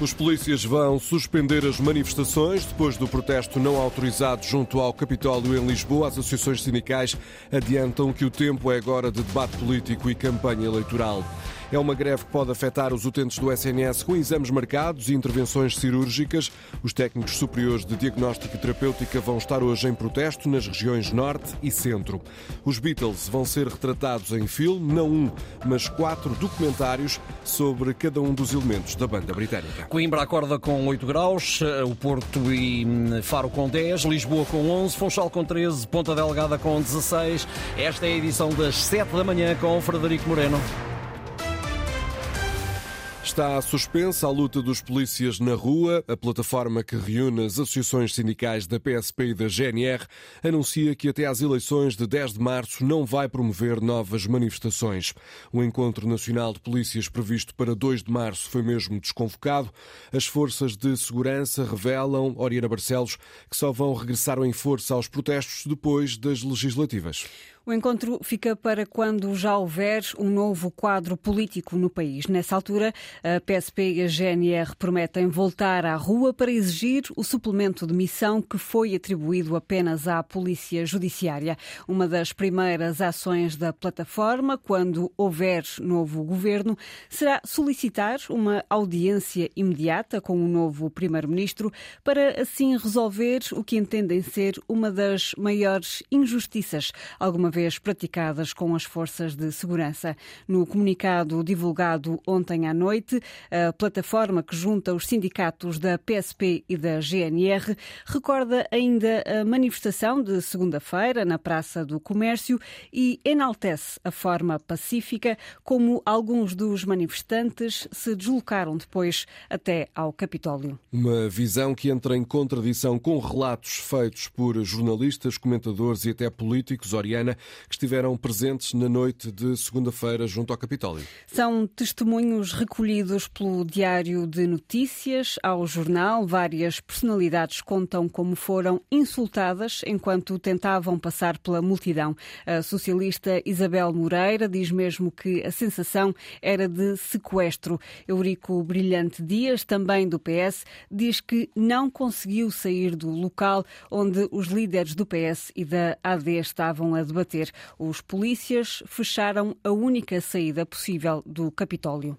Os polícias vão suspender as manifestações depois do protesto não autorizado junto ao Capitólio em Lisboa. As associações sindicais adiantam que o tempo é agora de debate político e campanha eleitoral. É uma greve que pode afetar os utentes do SNS com exames marcados e intervenções cirúrgicas. Os técnicos superiores de diagnóstico e terapêutica vão estar hoje em protesto nas regiões Norte e Centro. Os Beatles vão ser retratados em filme, não um, mas quatro documentários sobre cada um dos elementos da banda britânica. Coimbra acorda com 8 graus, eh, o Porto e hum, Faro com 10, Lisboa com 11, Funchal com 13, Ponta Delgada com 16. Esta é a edição das 7 da manhã com Frederico Moreno. Está suspensa a luta dos polícias na rua. A plataforma que reúne as associações sindicais da PSP e da GNR anuncia que até às eleições de 10 de março não vai promover novas manifestações. O Encontro Nacional de Polícias previsto para 2 de março foi mesmo desconvocado. As forças de segurança revelam, Oriana Barcelos, que só vão regressar em força aos protestos depois das legislativas. O encontro fica para quando já houver um novo quadro político no país. Nessa altura, a PSP e a GNR prometem voltar à rua para exigir o suplemento de missão que foi atribuído apenas à Polícia Judiciária. Uma das primeiras ações da plataforma, quando houver novo governo, será solicitar uma audiência imediata com o novo Primeiro-Ministro para assim resolver o que entendem ser uma das maiores injustiças alguma vez praticadas com as forças de segurança. No comunicado divulgado ontem à noite, a plataforma que junta os sindicatos da PSP e da GNR recorda ainda a manifestação de segunda-feira na Praça do Comércio e enaltece a forma pacífica como alguns dos manifestantes se deslocaram depois até ao Capitólio. Uma visão que entra em contradição com relatos feitos por jornalistas, comentadores e até políticos, Oriana, que estiveram presentes na noite de segunda-feira junto ao Capitólio. São testemunhos recolhidos pelo Diário de Notícias ao jornal. Várias personalidades contam como foram insultadas enquanto tentavam passar pela multidão. A socialista Isabel Moreira diz mesmo que a sensação era de sequestro. Eurico Brilhante Dias, também do PS, diz que não conseguiu sair do local onde os líderes do PS e da AD estavam a debater os polícias fecharam a única saída possível do Capitólio.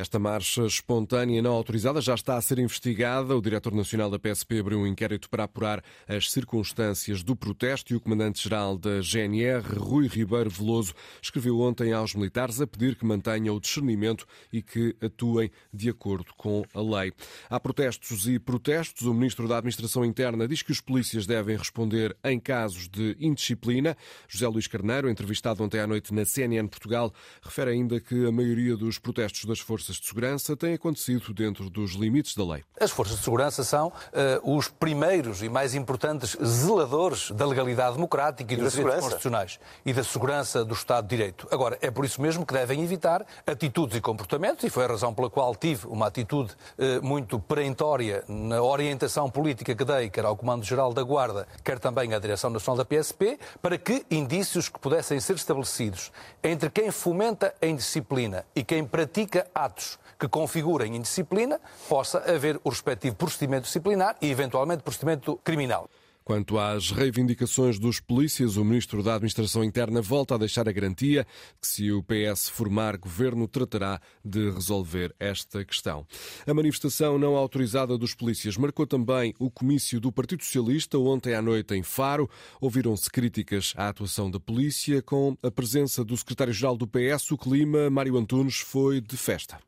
Esta marcha espontânea não autorizada já está a ser investigada. O diretor nacional da PSP abriu um inquérito para apurar as circunstâncias do protesto e o comandante-geral da GNR, Rui Ribeiro Veloso, escreveu ontem aos militares a pedir que mantenham o discernimento e que atuem de acordo com a lei. Há protestos e protestos. O ministro da Administração Interna diz que os polícias devem responder em casos de indisciplina. José Luís Carneiro, entrevistado ontem à noite na CNN Portugal, refere ainda que a maioria dos protestos das forças forças de segurança tem acontecido dentro dos limites da lei. As forças de segurança são uh, os primeiros e mais importantes zeladores da legalidade democrática e, e dos direitos constitucionais e da segurança do Estado de Direito. Agora, é por isso mesmo que devem evitar atitudes e comportamentos, e foi a razão pela qual tive uma atitude uh, muito perentória na orientação política que dei, quer ao Comando-Geral da Guarda, quer também à Direção Nacional da PSP, para que indícios que pudessem ser estabelecidos entre quem fomenta a indisciplina e quem pratica atos que configurem indisciplina, possa haver o respectivo procedimento disciplinar e, eventualmente, procedimento criminal. Quanto às reivindicações dos polícias, o ministro da Administração Interna volta a deixar a garantia que, se o PS formar governo, tratará de resolver esta questão. A manifestação não autorizada dos polícias marcou também o comício do Partido Socialista ontem à noite em Faro. Ouviram-se críticas à atuação da polícia. Com a presença do secretário-geral do PS, o clima, Mário Antunes, foi de festa.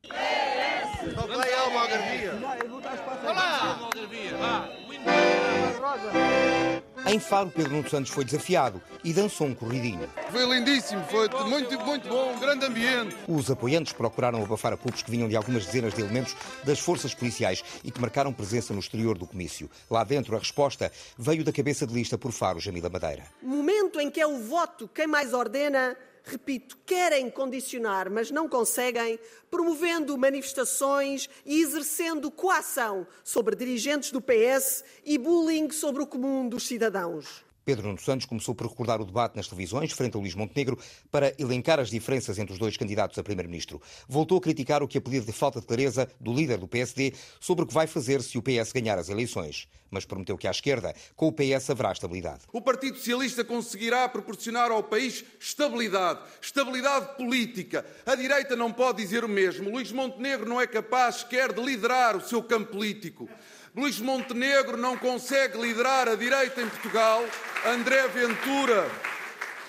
Em Faro, Pedro Nuno Santos foi desafiado e dançou um corridinho. Foi lindíssimo, foi muito, muito bom, um grande ambiente. Os apoiantes procuraram abafar a que vinham de algumas dezenas de elementos das forças policiais e que marcaram presença no exterior do comício. Lá dentro, a resposta veio da cabeça de lista por Faro, Jamila Madeira. Momento em que é o voto quem mais ordena repito, querem condicionar, mas não conseguem, promovendo manifestações e exercendo coação sobre dirigentes do PS e bullying sobre o comum dos cidadãos. Pedro Nuno Santos começou por recordar o debate nas televisões, frente a Luís Montenegro, para elencar as diferenças entre os dois candidatos a primeiro-ministro. Voltou a criticar o que apelido de falta de clareza do líder do PSD sobre o que vai fazer se o PS ganhar as eleições. Mas prometeu que à esquerda, com o PS, haverá estabilidade. O Partido Socialista conseguirá proporcionar ao país estabilidade, estabilidade política. A direita não pode dizer o mesmo. Luís Montenegro não é capaz sequer de liderar o seu campo político. Luís Montenegro não consegue liderar a direita em Portugal. André Ventura.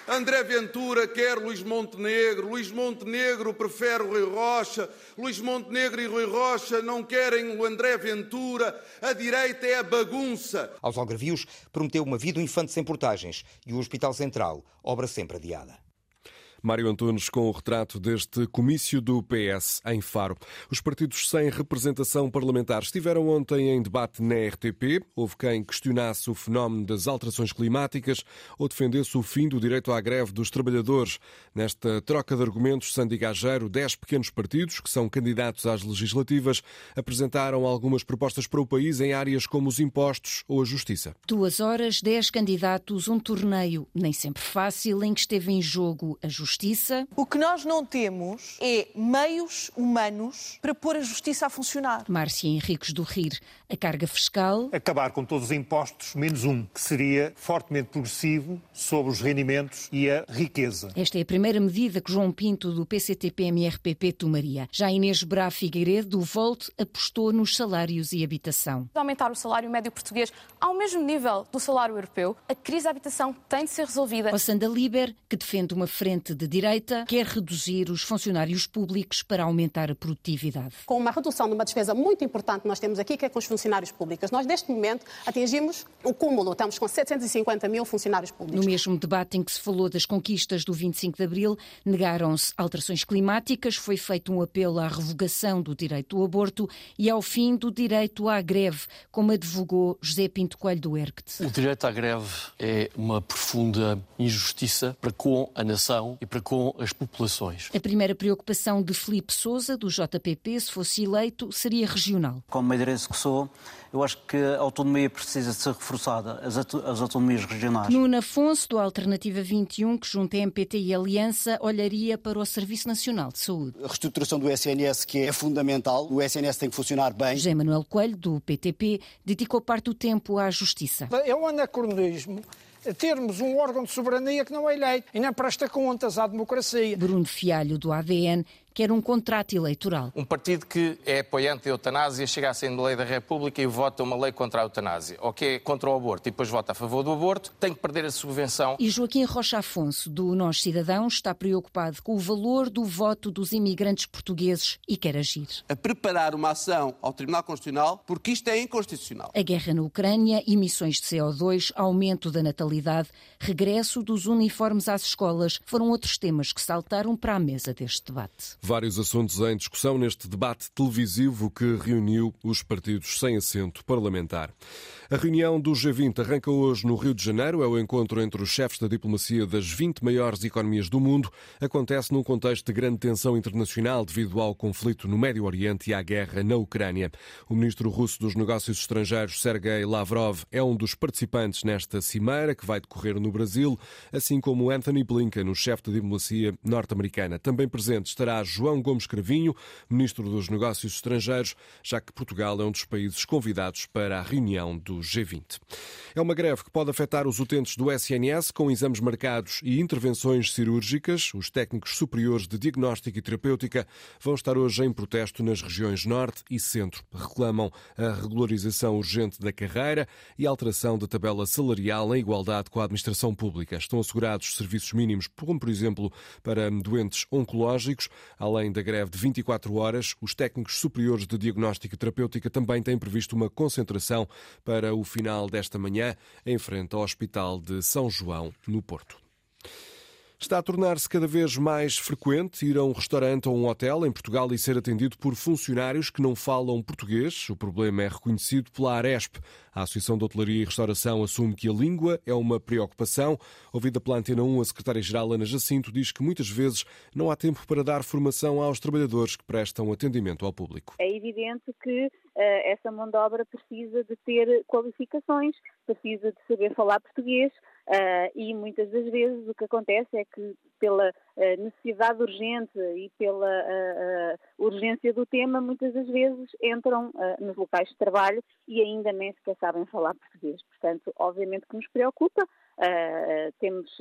André Ventura quer Luís Montenegro, Luís Montenegro prefere Rui Rocha, Luís Montenegro e Rui Rocha não querem o André Ventura, a direita é a bagunça. Aos algarvios prometeu uma vida infante sem portagens e o Hospital Central, obra sempre adiada. Mário Antunes com o retrato deste comício do PS em Faro. Os partidos sem representação parlamentar estiveram ontem em debate na RTP. Houve quem questionasse o fenómeno das alterações climáticas ou defendesse o fim do direito à greve dos trabalhadores. Nesta troca de argumentos, Sandy Gageiro, dez pequenos partidos que são candidatos às legislativas, apresentaram algumas propostas para o país em áreas como os impostos ou a justiça. Duas horas, dez candidatos, um torneio nem sempre fácil em que esteve em jogo a justiça justiça. O que nós não temos é meios humanos para pôr a justiça a funcionar. Márcia Henriques do Rir, a carga fiscal. Acabar com todos os impostos, menos um, que seria fortemente progressivo sobre os rendimentos e a riqueza. Esta é a primeira medida que João Pinto, do PCTP-MRPP, tomaria. Já Inês Brá Figueiredo, do Volt, apostou nos salários e habitação. Aumentar o salário médio português ao mesmo nível do salário europeu, a crise da habitação tem de ser resolvida. O Sanda Liber, que defende uma frente de de direita quer reduzir os funcionários públicos para aumentar a produtividade. Com uma redução de uma despesa muito importante que nós temos aqui, que é com os funcionários públicos. Nós, neste momento, atingimos o cúmulo. Estamos com 750 mil funcionários públicos. No mesmo debate em que se falou das conquistas do 25 de Abril, negaram-se alterações climáticas, foi feito um apelo à revogação do direito ao aborto e ao fim do direito à greve, como advogou José Pinto Coelho do ERCT. O direito à greve é uma profunda injustiça para com a nação e para com as populações. A primeira preocupação de Felipe Sousa, do JPP, se fosse eleito, seria regional. Como madeirense que sou, eu acho que a autonomia precisa de ser reforçada, as, as autonomias regionais. Nuno Afonso, do Alternativa 21, que junta MPT e Aliança, olharia para o Serviço Nacional de Saúde. A reestruturação do SNS, que é fundamental, o SNS tem que funcionar bem. José Manuel Coelho, do PTP, dedicou parte do tempo à justiça. É o anacronismo termos um órgão de soberania que não é eleito e nem presta contas à democracia. Bruno Fialho, do ADN, quer um contrato eleitoral. Um partido que é apoiante da eutanásia chega à Assembleia da República e vota uma lei contra a eutanásia, ou que é contra o aborto e depois vota a favor do aborto, tem que perder a subvenção. E Joaquim Rocha Afonso, do Nós Cidadãos, está preocupado com o valor do voto dos imigrantes portugueses e quer agir. A preparar uma ação ao Tribunal Constitucional, porque isto é inconstitucional. A guerra na Ucrânia, emissões de CO2, aumento da natalidade, regresso dos uniformes às escolas foram outros temas que saltaram para a mesa deste debate. Vários assuntos em discussão neste debate televisivo que reuniu os partidos sem assento parlamentar. A reunião do G20 arranca hoje no Rio de Janeiro. É o encontro entre os chefes da diplomacia das 20 maiores economias do mundo. Acontece num contexto de grande tensão internacional devido ao conflito no Médio Oriente e à guerra na Ucrânia. O ministro russo dos Negócios Estrangeiros, Sergei Lavrov, é um dos participantes nesta cimeira que vai decorrer no Brasil, assim como Anthony Blinken, o chefe da diplomacia norte-americana. Também presente estará João Gomes Cravinho, ministro dos Negócios Estrangeiros, já que Portugal é um dos países convidados para a reunião do G20. É uma greve que pode afetar os utentes do SNS, com exames marcados e intervenções cirúrgicas. Os técnicos superiores de diagnóstico e terapêutica vão estar hoje em protesto nas regiões Norte e Centro. Reclamam a regularização urgente da carreira e a alteração da tabela salarial em igualdade com a administração pública. Estão assegurados serviços mínimos, como por exemplo para doentes oncológicos. Além da greve de 24 horas, os técnicos superiores de diagnóstico e terapêutica também têm previsto uma concentração para o final desta manhã, em frente ao Hospital de São João, no Porto. Está a tornar-se cada vez mais frequente ir a um restaurante ou um hotel em Portugal e ser atendido por funcionários que não falam português. O problema é reconhecido pela Aresp. A Associação de Hotelaria e Restauração assume que a língua é uma preocupação. Ouvida pela Antena 1, a secretária-geral Ana Jacinto diz que muitas vezes não há tempo para dar formação aos trabalhadores que prestam atendimento ao público. É evidente que uh, essa mão de obra precisa de ter qualificações, precisa de saber falar português, Uh, e muitas das vezes o que acontece é que, pela uh, necessidade urgente e pela uh, urgência do tema, muitas das vezes entram nos locais de trabalho e ainda nem sequer sabem falar português. Portanto, obviamente que nos preocupa. temos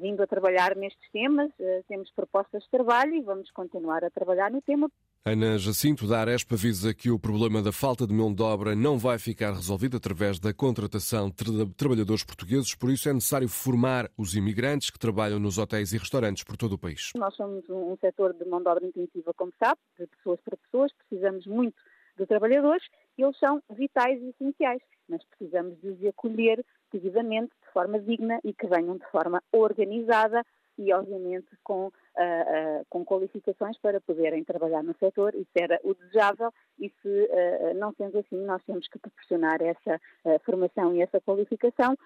vindo a trabalhar nestes temas, temos propostas de trabalho e vamos continuar a trabalhar no tema. Ana Jacinto, da Arespa, avisa que o problema da falta de mão de obra não vai ficar resolvido através da contratação de trabalhadores portugueses, por isso é necessário formar os imigrantes que trabalham nos hotéis e restaurantes por todo o país. Nós somos um setor de mão de obra intensiva, como sabe, de pessoas para pessoas, precisamos muito de trabalhadores. E eles são vitais e essenciais, mas precisamos de os acolher devidamente, de forma digna e que venham de forma organizada e, obviamente, com uh, com qualificações para poderem trabalhar no setor. Isso era o desejável e se não sendo assim, nós temos que proporcionar essa formação e essa qualificação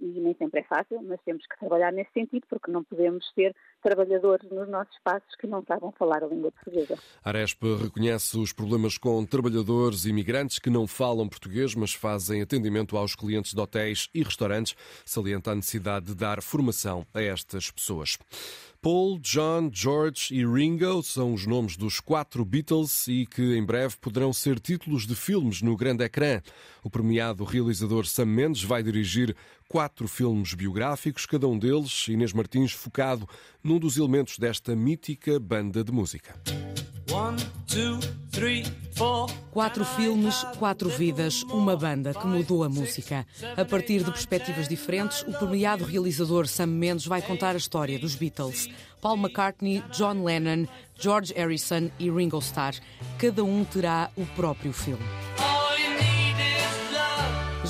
e, nem sempre é fácil, mas temos que trabalhar nesse sentido porque não podemos ter trabalhadores nos nossos espaços que não sabem falar a língua portuguesa. A Aresp reconhece os problemas com trabalhadores imigrantes que não falam português, mas fazem atendimento aos clientes de hotéis e restaurantes, salienta a necessidade de dar formação a estas pessoas. Paul, John, George e Ringo são os nomes dos quatro Beatles e que em breve poderão ser títulos de filmes no grande ecrã. O premiado realizador Sam Mendes vai dirigir quatro filmes biográficos, cada um deles, Inês Martins, focado num dos elementos desta mítica banda de música. Quatro filmes, quatro vidas, uma banda que mudou a música. A partir de perspectivas diferentes, o premiado realizador Sam Mendes vai contar a história dos Beatles. Paul McCartney, John Lennon, George Harrison e Ringo Starr. Cada um terá o próprio filme.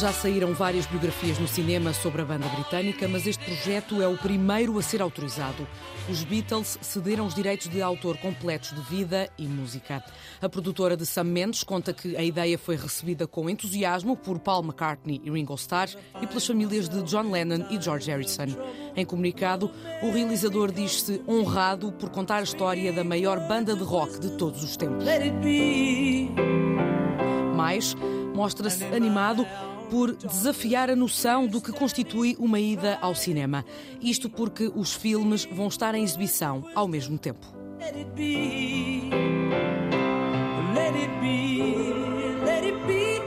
Já saíram várias biografias no cinema sobre a banda britânica, mas este projeto é o primeiro a ser autorizado. Os Beatles cederam os direitos de autor completos de vida e música. A produtora de Sam Mendes conta que a ideia foi recebida com entusiasmo por Paul McCartney e Ringo Starr e pelas famílias de John Lennon e George Harrison. Em comunicado, o realizador diz-se honrado por contar a história da maior banda de rock de todos os tempos. Mais, mostra-se animado por desafiar a noção do que constitui uma ida ao cinema. Isto porque os filmes vão estar em exibição ao mesmo tempo. Let it be, let it be, let it be,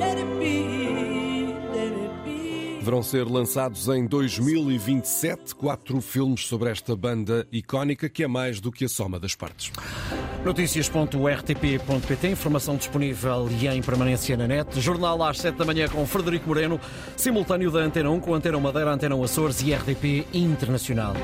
let it be. Deverão ser lançados em 2027 quatro filmes sobre esta banda icónica que é mais do que a soma das partes. Notícias.rtp.pt, informação disponível e em permanência na net. Jornal às 7 da manhã com Frederico Moreno, simultâneo da Antena 1 com Antena Madeira, Antena Açores e RTP Internacional.